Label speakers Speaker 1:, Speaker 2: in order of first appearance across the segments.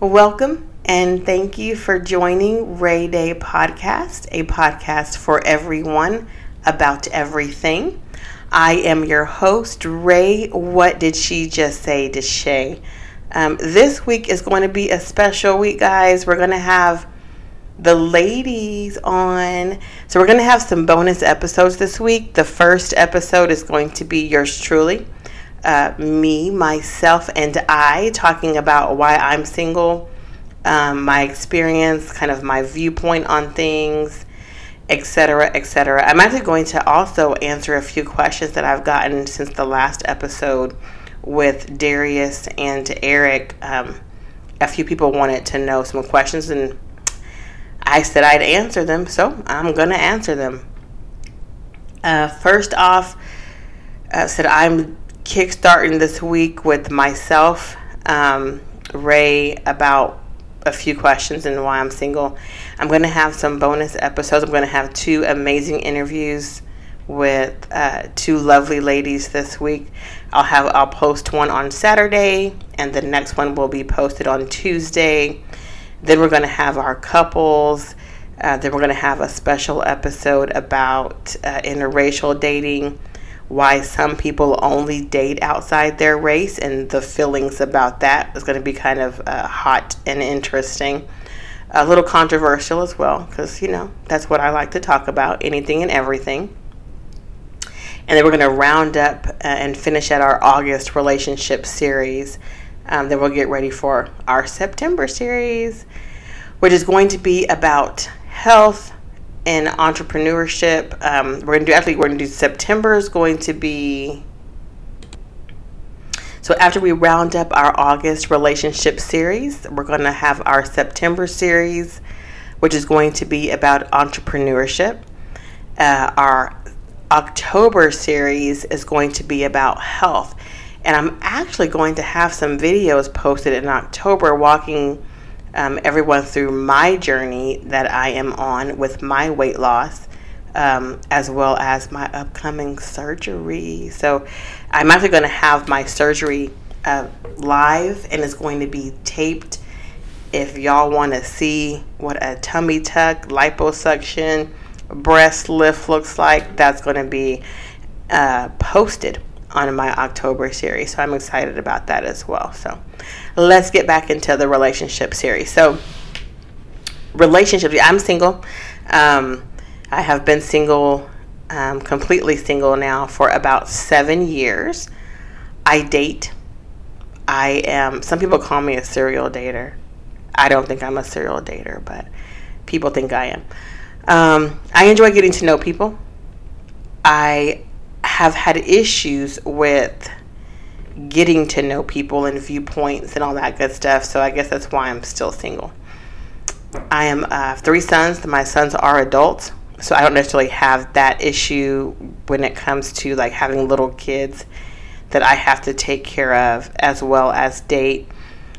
Speaker 1: Welcome and thank you for joining Rae Day Podcast, a podcast for everyone about everything. I am your host, Ray. What did she just say to Shay? Um, this week is going to be a special week, guys. We're going to have the ladies on. So, we're going to have some bonus episodes this week. The first episode is going to be yours truly, uh, me, myself, and I talking about why I'm single, um, my experience, kind of my viewpoint on things etc., etc. I'm actually going to also answer a few questions that I've gotten since the last episode with Darius and Eric. Um, a few people wanted to know some questions, and I said I'd answer them, so I'm going to answer them. Uh, first off, I said I'm kickstarting this week with myself, um, Ray, about a few questions and why I'm single. I'm going to have some bonus episodes. I'm going to have two amazing interviews with uh, two lovely ladies this week. I'll have I'll post one on Saturday, and the next one will be posted on Tuesday. Then we're going to have our couples. Uh, then we're going to have a special episode about uh, interracial dating why some people only date outside their race and the feelings about that is going to be kind of uh, hot and interesting. A little controversial as well, because, you know, that's what I like to talk about anything and everything. And then we're going to round up uh, and finish at our August relationship series. Um, then we'll get ready for our September series, which is going to be about health, in entrepreneurship. Um, we're gonna do actually we're gonna do September is going to be so after we round up our August relationship series, we're gonna have our September series, which is going to be about entrepreneurship. Uh, our October series is going to be about health. And I'm actually going to have some videos posted in October walking um, everyone through my journey that I am on with my weight loss, um, as well as my upcoming surgery. So, I'm actually going to have my surgery uh, live and it's going to be taped. If y'all want to see what a tummy tuck, liposuction, breast lift looks like, that's going to be uh, posted on my October series. So I'm excited about that as well. So let's get back into the relationship series. So, relationships, I'm single. Um, I have been single, um, completely single now for about seven years. I date. I am, some people call me a serial dater. I don't think I'm a serial dater, but people think I am. Um, I enjoy getting to know people. I have had issues with getting to know people and viewpoints and all that good stuff. So I guess that's why I'm still single. I am uh, three sons. My sons are adults, so I don't necessarily have that issue when it comes to like having little kids that I have to take care of as well as date.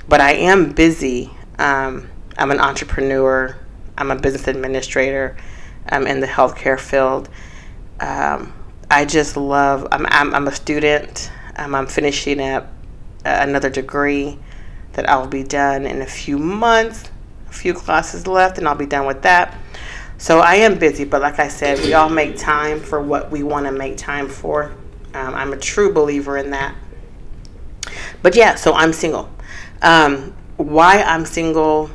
Speaker 1: But I am busy. Um, I'm an entrepreneur. I'm a business administrator. I'm in the healthcare field. Um, I just love. I'm, I'm, I'm a student. Um, I'm finishing up uh, another degree that I'll be done in a few months. A few classes left, and I'll be done with that. So I am busy, but like I said, we all make time for what we want to make time for. Um, I'm a true believer in that. But yeah, so I'm single. Um, why I'm single,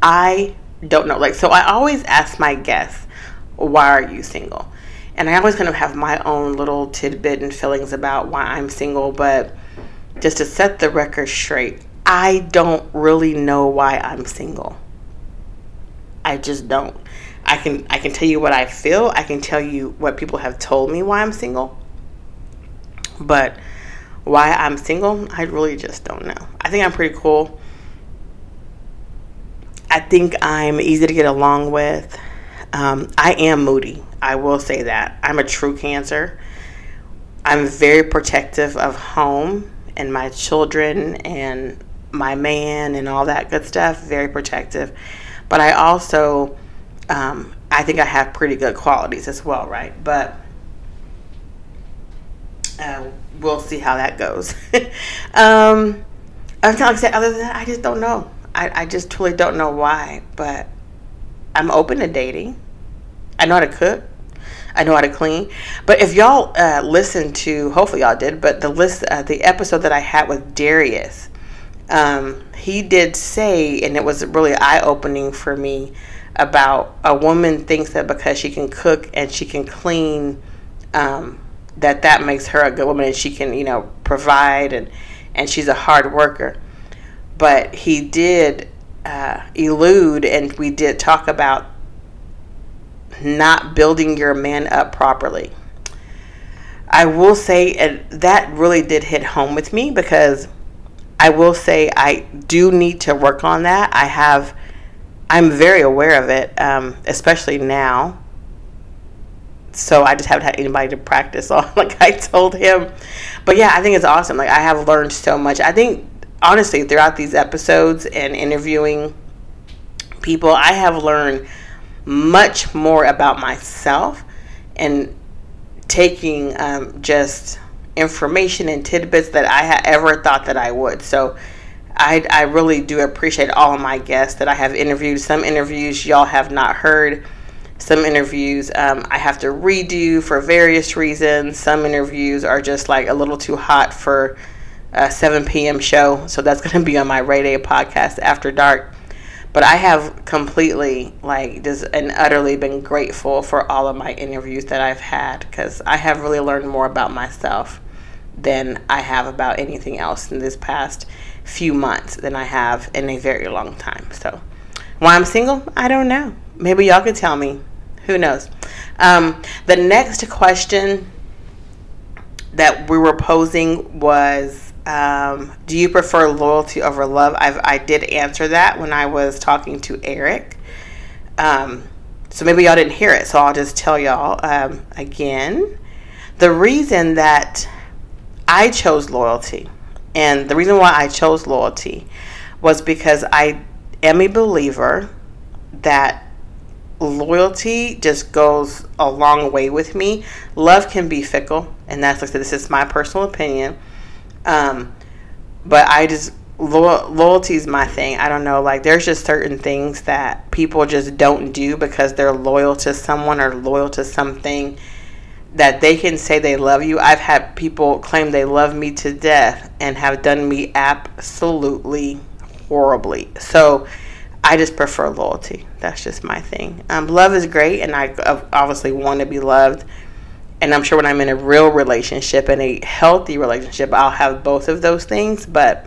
Speaker 1: I don't know. Like, so I always ask my guests, why are you single? And I always kind of have my own little tidbit and feelings about why I'm single, but just to set the record straight, I don't really know why I'm single. I just don't. I can I can tell you what I feel. I can tell you what people have told me why I'm single. But why I'm single, I really just don't know. I think I'm pretty cool. I think I'm easy to get along with. Um, I am moody. I will say that. I'm a true Cancer. I'm very protective of home and my children and my man and all that good stuff. Very protective. But I also, um, I think I have pretty good qualities as well, right? But uh, we'll see how that goes. um, like said, other than that, I just don't know. I, I just totally don't know why, but I'm open to dating. I know how to cook. I know how to clean. But if y'all uh, listen to, hopefully y'all did, but the list, uh, the episode that I had with Darius, um, he did say, and it was really eye opening for me about a woman thinks that because she can cook and she can clean, um, that that makes her a good woman and she can, you know, provide and and she's a hard worker. But he did uh, elude, and we did talk about not building your man up properly. I will say that really did hit home with me because I will say I do need to work on that. I have, I'm very aware of it, um, especially now. So I just haven't had anybody to practice on, like I told him. But yeah, I think it's awesome. Like I have learned so much. I think honestly throughout these episodes and interviewing people, I have learned much more about myself and taking um, just information and tidbits that I had ever thought that I would. So I, I really do appreciate all of my guests that I have interviewed. Some interviews y'all have not heard. Some interviews um, I have to redo for various reasons. Some interviews are just like a little too hot for a 7 p.m. show. So that's going to be on my Rae Day podcast after dark. But I have completely, like, just and utterly been grateful for all of my interviews that I've had because I have really learned more about myself than I have about anything else in this past few months than I have in a very long time. So, why I'm single, I don't know. Maybe y'all could tell me. Who knows? Um, the next question that we were posing was um, Do you prefer loyalty over love? I've, I did answer that when I was talking to Eric. Um, so maybe y'all didn't hear it, so I'll just tell y'all um, again. The reason that I chose loyalty. And the reason why I chose loyalty was because I am a believer that loyalty just goes a long way with me. Love can be fickle, and that's like this is my personal opinion. Um, but I just lo- loyalty is my thing. I don't know, like there's just certain things that people just don't do because they're loyal to someone or loyal to something that they can say they love you. I've had people claim they love me to death and have done me absolutely horribly. So I just prefer loyalty. That's just my thing. Um, love is great, and I obviously want to be loved. And I'm sure when I'm in a real relationship and a healthy relationship, I'll have both of those things. But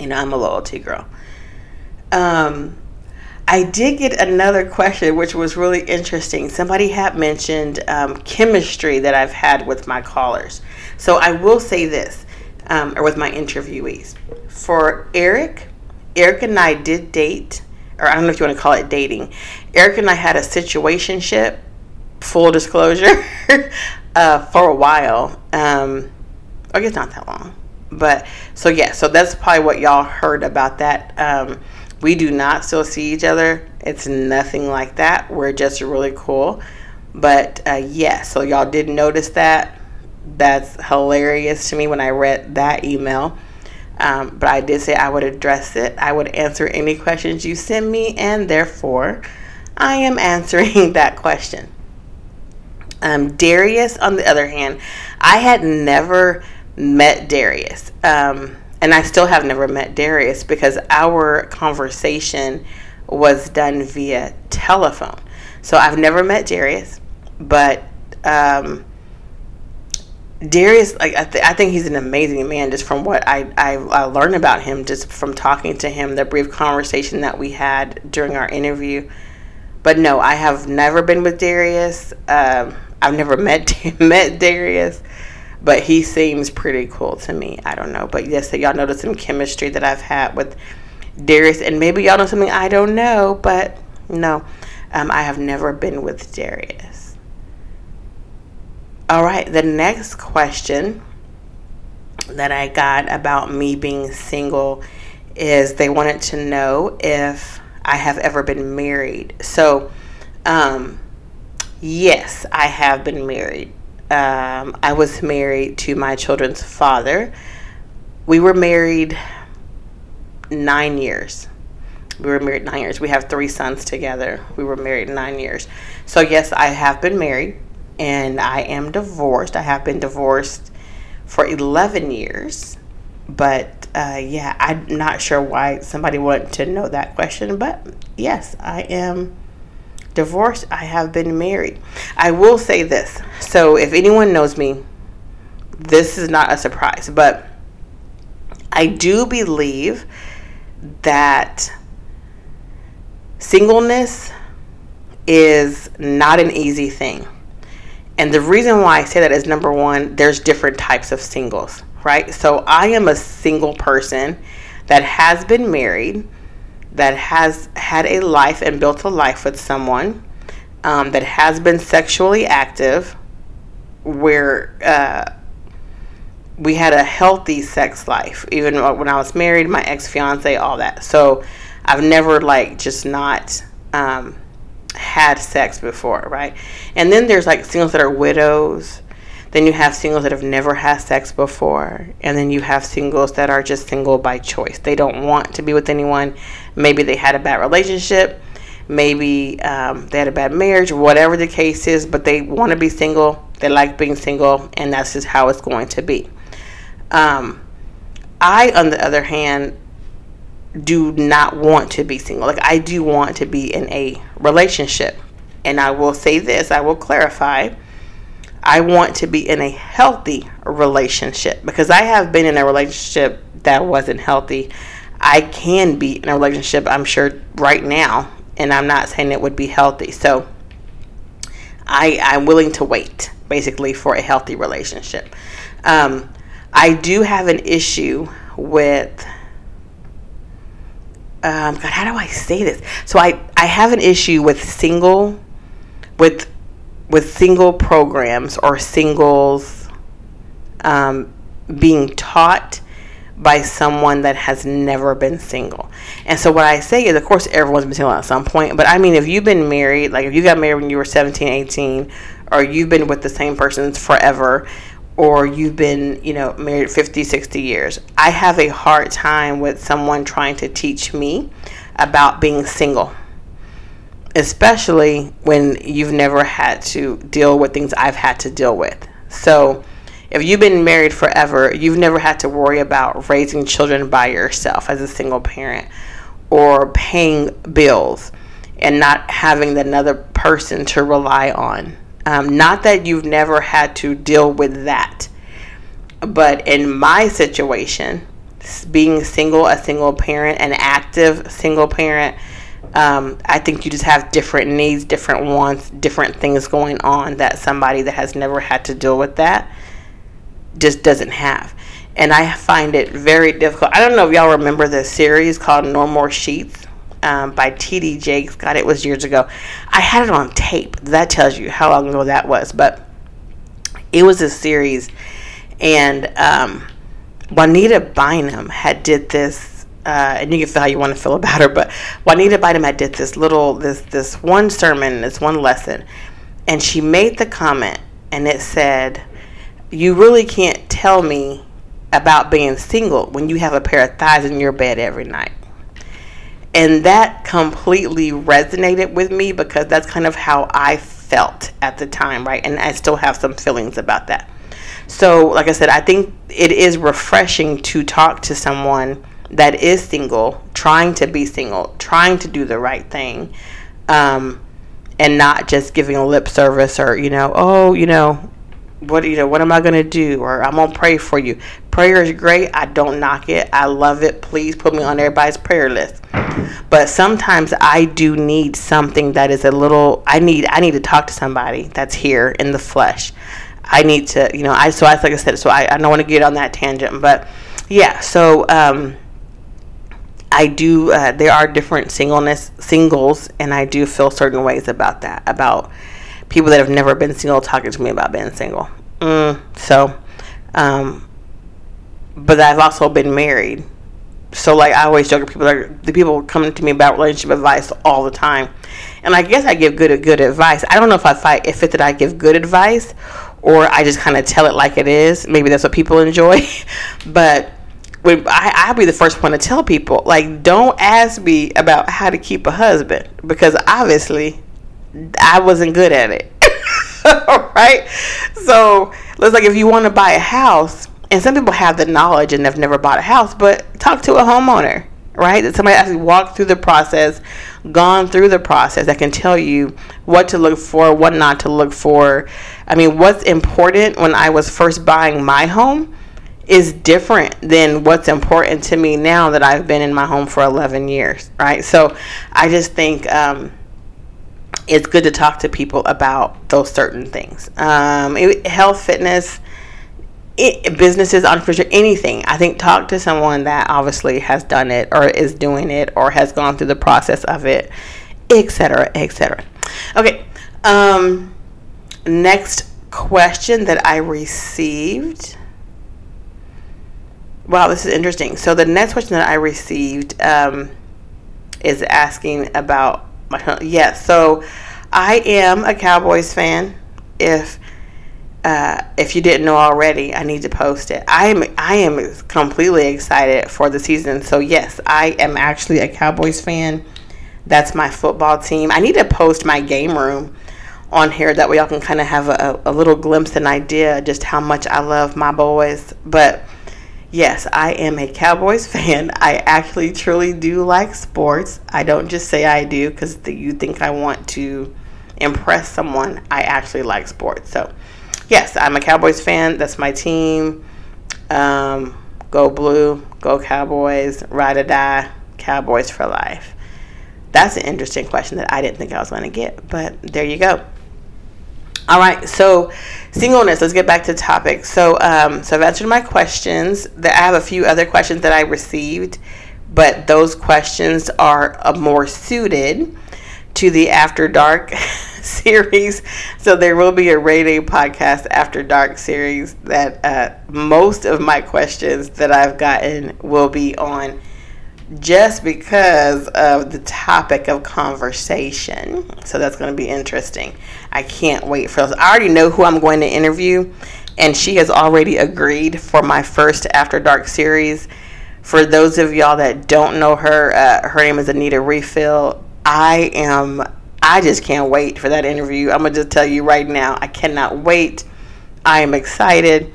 Speaker 1: you know, I'm a loyalty girl. Um, I did get another question, which was really interesting. Somebody had mentioned um, chemistry that I've had with my callers. So I will say this, um, or with my interviewees. For Eric, Eric and I did date, or I don't know if you want to call it dating. Eric and I had a situationship, full disclosure, uh, for a while. Um, I guess not that long, but so yeah. So that's probably what y'all heard about that. Um, we do not still see each other. It's nothing like that. We're just really cool. But uh, yeah, so y'all did notice that. That's hilarious to me when I read that email. Um, but I did say I would address it. I would answer any questions you send me, and therefore, I am answering that question. Um, Darius, on the other hand, I had never met Darius. Um, and I still have never met Darius because our conversation was done via telephone. So I've never met Darius, but um, Darius, like I, th- I, think he's an amazing man. Just from what I, I, I learned about him, just from talking to him, the brief conversation that we had during our interview. But no, I have never been with Darius. Um, I've never met met Darius but he seems pretty cool to me. I don't know, but yes, y'all notice some chemistry that I've had with Darius, and maybe y'all know something I don't know, but no, um, I have never been with Darius. All right, the next question that I got about me being single is they wanted to know if I have ever been married. So, um, yes, I have been married um, I was married to my children's father. We were married nine years. We were married nine years. We have three sons together. We were married nine years. So, yes, I have been married and I am divorced. I have been divorced for 11 years. But uh, yeah, I'm not sure why somebody wanted to know that question. But yes, I am divorced. I have been married. I will say this. So, if anyone knows me, this is not a surprise. But I do believe that singleness is not an easy thing. And the reason why I say that is number one, there's different types of singles, right? So I am a single person that has been married, that has had a life and built a life with someone, um, that has been sexually active, where uh, we had a healthy sex life, even when I was married, my ex fiance, all that. So I've never like just not um, had sex before, right? And then there's like singles that are widows. Then you have singles that have never had sex before. And then you have singles that are just single by choice. They don't want to be with anyone. Maybe they had a bad relationship. Maybe um, they had a bad marriage, whatever the case is, but they want to be single. They like being single, and that's just how it's going to be. Um, I, on the other hand, do not want to be single. Like, I do want to be in a relationship. And I will say this, I will clarify. I want to be in a healthy relationship because I have been in a relationship that wasn't healthy. I can be in a relationship, I'm sure, right now, and I'm not saying it would be healthy. So I, I'm willing to wait, basically, for a healthy relationship. Um, I do have an issue with um, God, how do I say this? So I, I have an issue with single, with with single programs or singles um, being taught by someone that has never been single. And so what I say is, of course, everyone's been single at some point. But I mean, if you've been married, like if you got married when you were 17, 18, or you've been with the same person forever, or you've been, you know, married 50, 60 years. I have a hard time with someone trying to teach me about being single, especially when you've never had to deal with things I've had to deal with. So, if you've been married forever, you've never had to worry about raising children by yourself as a single parent or paying bills and not having another person to rely on um, not that you've never had to deal with that, but in my situation, being single, a single parent, an active single parent, um, I think you just have different needs, different wants, different things going on that somebody that has never had to deal with that just doesn't have. And I find it very difficult. I don't know if y'all remember the series called No More Sheets um, by T.D. Jakes. God, it was years ago. I had it on tape. That tells you how long ago that was. But it was a series, and um, Juanita Bynum had did this. Uh, and you can feel how you want to feel about her, but Juanita had did this little this this one sermon, this one lesson, and she made the comment, and it said, "You really can't tell me about being single when you have a pair of thighs in your bed every night." And that completely resonated with me because that's kind of how I felt at the time, right? And I still have some feelings about that. So, like I said, I think it is refreshing to talk to someone that is single, trying to be single, trying to do the right thing, um, and not just giving a lip service or, you know, oh, you know, what you know what am i to do? Or i'm to pray for you. Prayer is great. I don't knock it. I love it. Please put me on everybody's prayer list. But sometimes i do need something that is a little i need i need to talk to somebody that's here in the flesh. I need to you know i so i like i said so i, I don't want to get on that tangent but yeah so um I do. Uh, there are different singleness singles, and I do feel certain ways about that. About people that have never been single talking to me about being single. Mm, so, um, but I've also been married. So, like I always joke, with people are the people coming to me about relationship advice all the time, and I guess I give good good advice. I don't know if I fight if it that I give good advice, or I just kind of tell it like it is. Maybe that's what people enjoy, but when I, I'll be the first one to tell people, like, don't ask me about how to keep a husband because obviously I wasn't good at it. right? So it's like if you want to buy a house, and some people have the knowledge and have never bought a house, but talk to a homeowner, right? That somebody actually walked through the process, gone through the process that can tell you what to look for, what not to look for. I mean, what's important when I was first buying my home is different than what's important to me now that I've been in my home for 11 years, right? So I just think um, it's good to talk to people about those certain things. Um, health, fitness, it, businesses, entrepreneurship, anything. I think talk to someone that obviously has done it or is doing it or has gone through the process of it, etc., etc. Okay. Um, next question that I received Wow, this is interesting. So the next question that I received um, is asking about my yes. Yeah, so I am a Cowboys fan. If uh, if you didn't know already, I need to post it. I am I am completely excited for the season. So yes, I am actually a Cowboys fan. That's my football team. I need to post my game room on here that way y'all can kind of have a, a little glimpse and idea just how much I love my boys. But yes, I am a Cowboys fan. I actually truly do like sports. I don't just say I do because you think I want to impress someone. I actually like sports. So, yes, I'm a Cowboys fan. That's my team. Um, go blue, go Cowboys, ride or die, Cowboys for life. That's an interesting question that I didn't think I was going to get, but there you go. All right, so singleness. Let's get back to topic. So, um, so I've answered my questions. That I have a few other questions that I received, but those questions are uh, more suited to the After Dark series. So there will be a Ray podcast After Dark series that uh, most of my questions that I've gotten will be on just because of the topic of conversation. So that's going to be interesting. I can't wait for those. I already know who I'm going to interview, and she has already agreed for my first After Dark series. For those of y'all that don't know her, uh, her name is Anita Refill. I am, I just can't wait for that interview. I'm going to just tell you right now, I cannot wait. I am excited.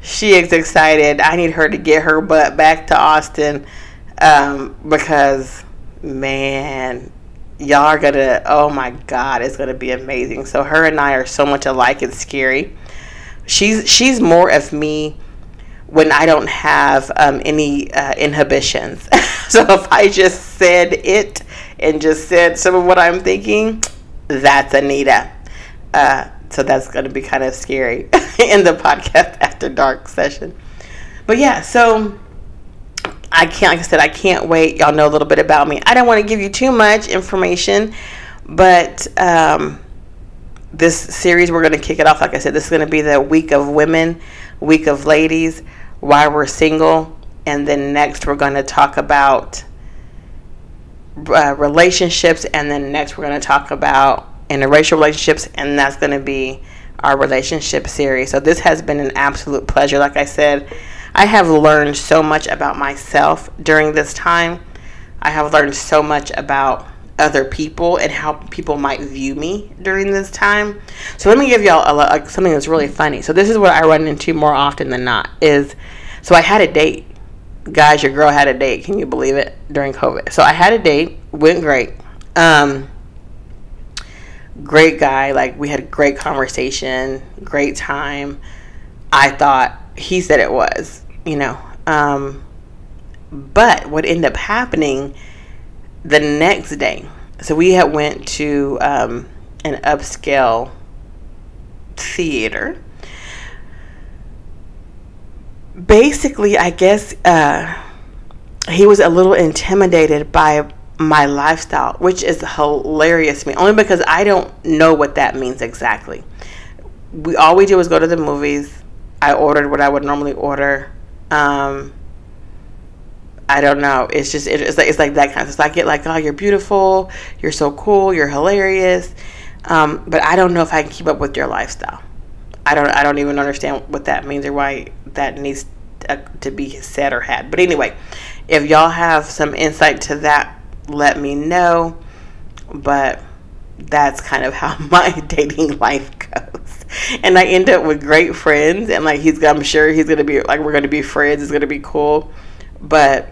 Speaker 1: She is excited. I need her to get her butt back to Austin um, because man, y'all are gonna. Oh my God, it's gonna be amazing. So her and I are so much alike. It's scary. She's she's more of me when I don't have um, any uh, inhibitions. so if I just said it and just said some of what I'm thinking, that's Anita. Uh, so that's going to be kind of scary in the podcast after dark session. But yeah, so I can't, like I said, I can't wait. Y'all know a little bit about me. I don't want to give you too much information, but um, this series, we're going to kick it off. Like I said, this is going to be the week of women, week of ladies, why we're single. And then next, we're going to talk about uh, relationships. And then next, we're going to talk about interracial relationships. And that's going to be our relationship series. So this has been an absolute pleasure. Like I said, I have learned so much about myself during this time. I have learned so much about other people and how people might view me during this time. So let me give y'all a, something that's really funny. So this is what I run into more often than not is so I had a date. Guys, your girl had a date. Can you believe it? During COVID. So I had a date, went great. Um great guy, like we had a great conversation, great time. I thought he said it was you know. Um, but what ended up happening the next day, so we had went to um, an upscale theater. Basically, I guess uh, he was a little intimidated by my lifestyle, which is hilarious to me, only because I don't know what that means exactly. We all we do is go to the movies. I ordered what I would normally order. Um, I don't know. It's just it's like it's like that kind of stuff. I get like, oh, you're beautiful, you're so cool, you're hilarious, um, but I don't know if I can keep up with your lifestyle. I don't I don't even understand what that means or why that needs uh, to be said or had. But anyway, if y'all have some insight to that, let me know. But that's kind of how my dating life goes. And I end up with great friends, and like he's, I'm sure he's gonna be like we're gonna be friends. It's gonna be cool, but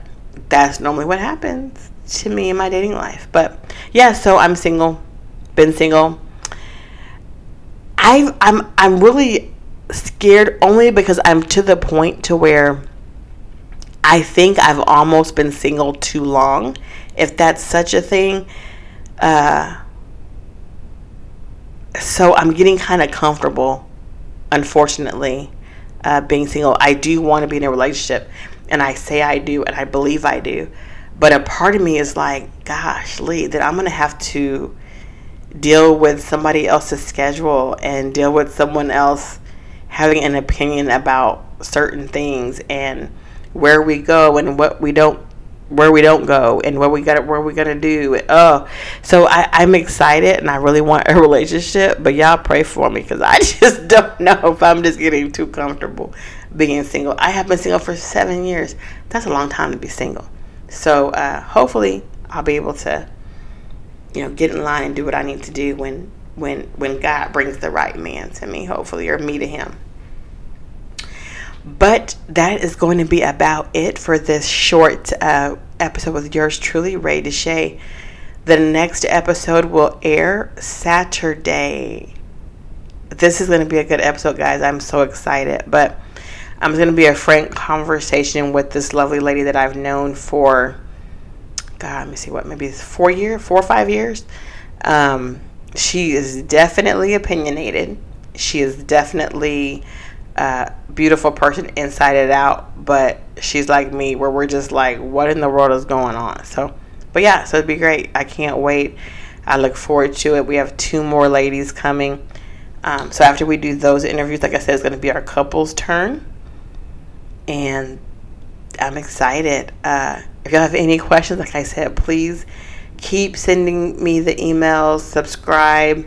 Speaker 1: that's normally what happens to me in my dating life. But yeah, so I'm single, been single. I I'm I'm really scared only because I'm to the point to where I think I've almost been single too long, if that's such a thing. Uh, so I'm getting kind of comfortable, unfortunately, uh, being single. I do want to be in a relationship, and I say I do, and I believe I do. But a part of me is like, gosh, Lee, that I'm going to have to deal with somebody else's schedule and deal with someone else having an opinion about certain things and where we go and what we don't where we don't go and what we got where we gonna do. Oh, so I, I'm excited and I really want a relationship, but y'all pray for me because I just don't know if I'm just getting too comfortable being single. I have been single for seven years. That's a long time to be single. So uh, hopefully I'll be able to, you know, get in line and do what I need to do when when when God brings the right man to me. Hopefully, or me to him. But that is going to be about it for this short uh, episode with yours truly, Ray Deshay. The next episode will air Saturday. This is going to be a good episode, guys. I'm so excited. But I'm going to be a frank conversation with this lovely lady that I've known for, God, let me see what, maybe four years, four or five years. Um, she is definitely opinionated. She is definitely uh, beautiful person inside and out, but she's like me, where we're just like, what in the world is going on? So, but yeah, so it'd be great. I can't wait. I look forward to it. We have two more ladies coming. Um, so after we do those interviews, like I said, it's going to be our couples turn, and I'm excited. Uh, if y'all have any questions, like I said, please keep sending me the emails. Subscribe.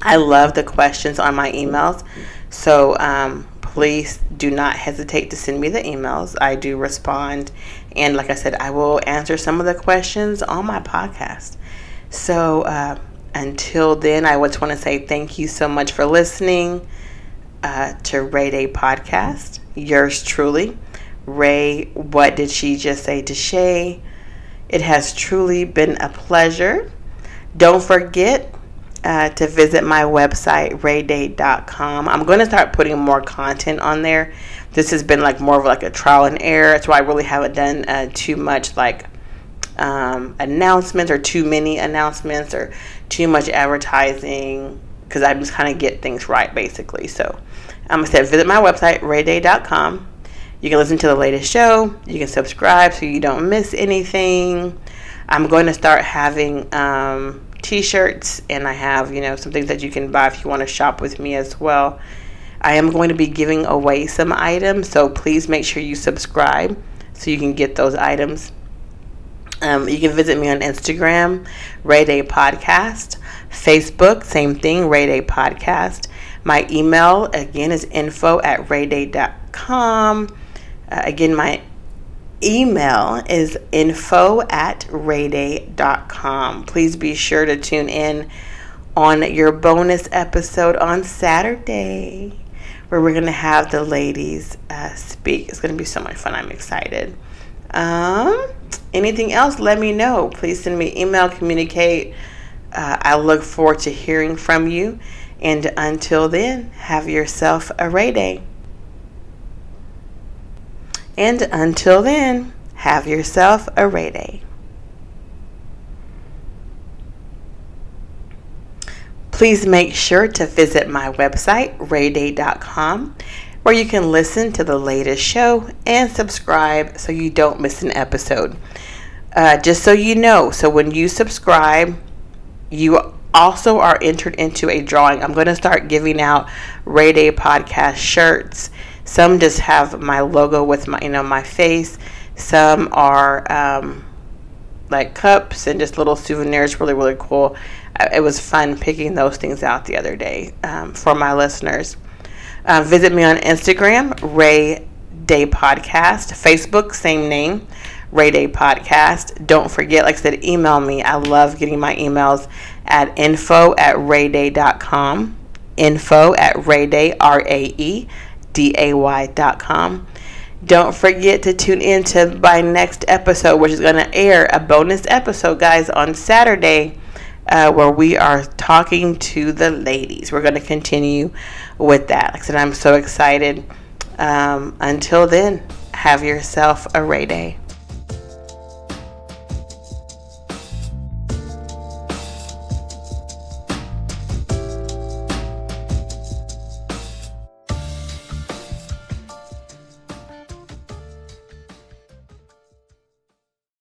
Speaker 1: I love the questions on my emails. So um, please do not hesitate to send me the emails. I do respond. And like I said, I will answer some of the questions on my podcast. So uh, until then, I just want to say thank you so much for listening uh, to Rae Day Podcast. Yours truly, Ray. What did she just say to Shay? It has truly been a pleasure. Don't forget uh, to visit my website raeday.com i'm going to start putting more content on there. This has been like more of like a trial and error. That's why i really haven't done uh, too much like um, announcements or too many announcements or too much advertising because i just kind of get things right basically. So i'm going to say visit my website raeday.com you can listen to the latest show. You can subscribe so you don't miss anything i'm going to start having um, t-shirts and I have, you know, some things that you can buy if you want to shop with me as well. I am going to be giving away some items, so please make sure you subscribe so you can get those items. Um, you can visit me on Instagram, Rae Day Podcast, Facebook, same thing, Rae Day Podcast. My email again is info at raeday.com. Uh, again, my email is info at raeday.com. Please be sure to tune in on your bonus episode on Saturday where we're going to have the ladies uh, speak. It's going to be so much fun. I'm excited. Um, anything else, let me know. Please send me email, communicate. Uh, I look forward to hearing from you. And until then, have yourself a Rae Day. And until then, have yourself a Rae Day. Please make sure to visit my website, raeday.com, where you can listen to the latest show and subscribe so you don't miss an episode. Uh, just so you know, so when you subscribe, you also are entered into a drawing. I'm going to start giving out Rae Day podcast shirts some just have my logo with my, you know, my face. Some are um, like cups and just little souvenirs. Really, really cool. It was fun picking those things out the other day um, for my listeners. Uh, visit me on Instagram, Rae Day Podcast. Facebook, same name, Rae Day Podcast. Don't forget, like I said, email me. I love getting my emails at info at raeday.com. Info at raeday, R A E D A Y.com. Don't forget to tune in to my next episode, which is going to air a bonus episode, guys, on Saturday, uh, where we are talking to the ladies. We're going to continue with that. Like I said, I'm so excited. Um, until then, have yourself a Rae Day.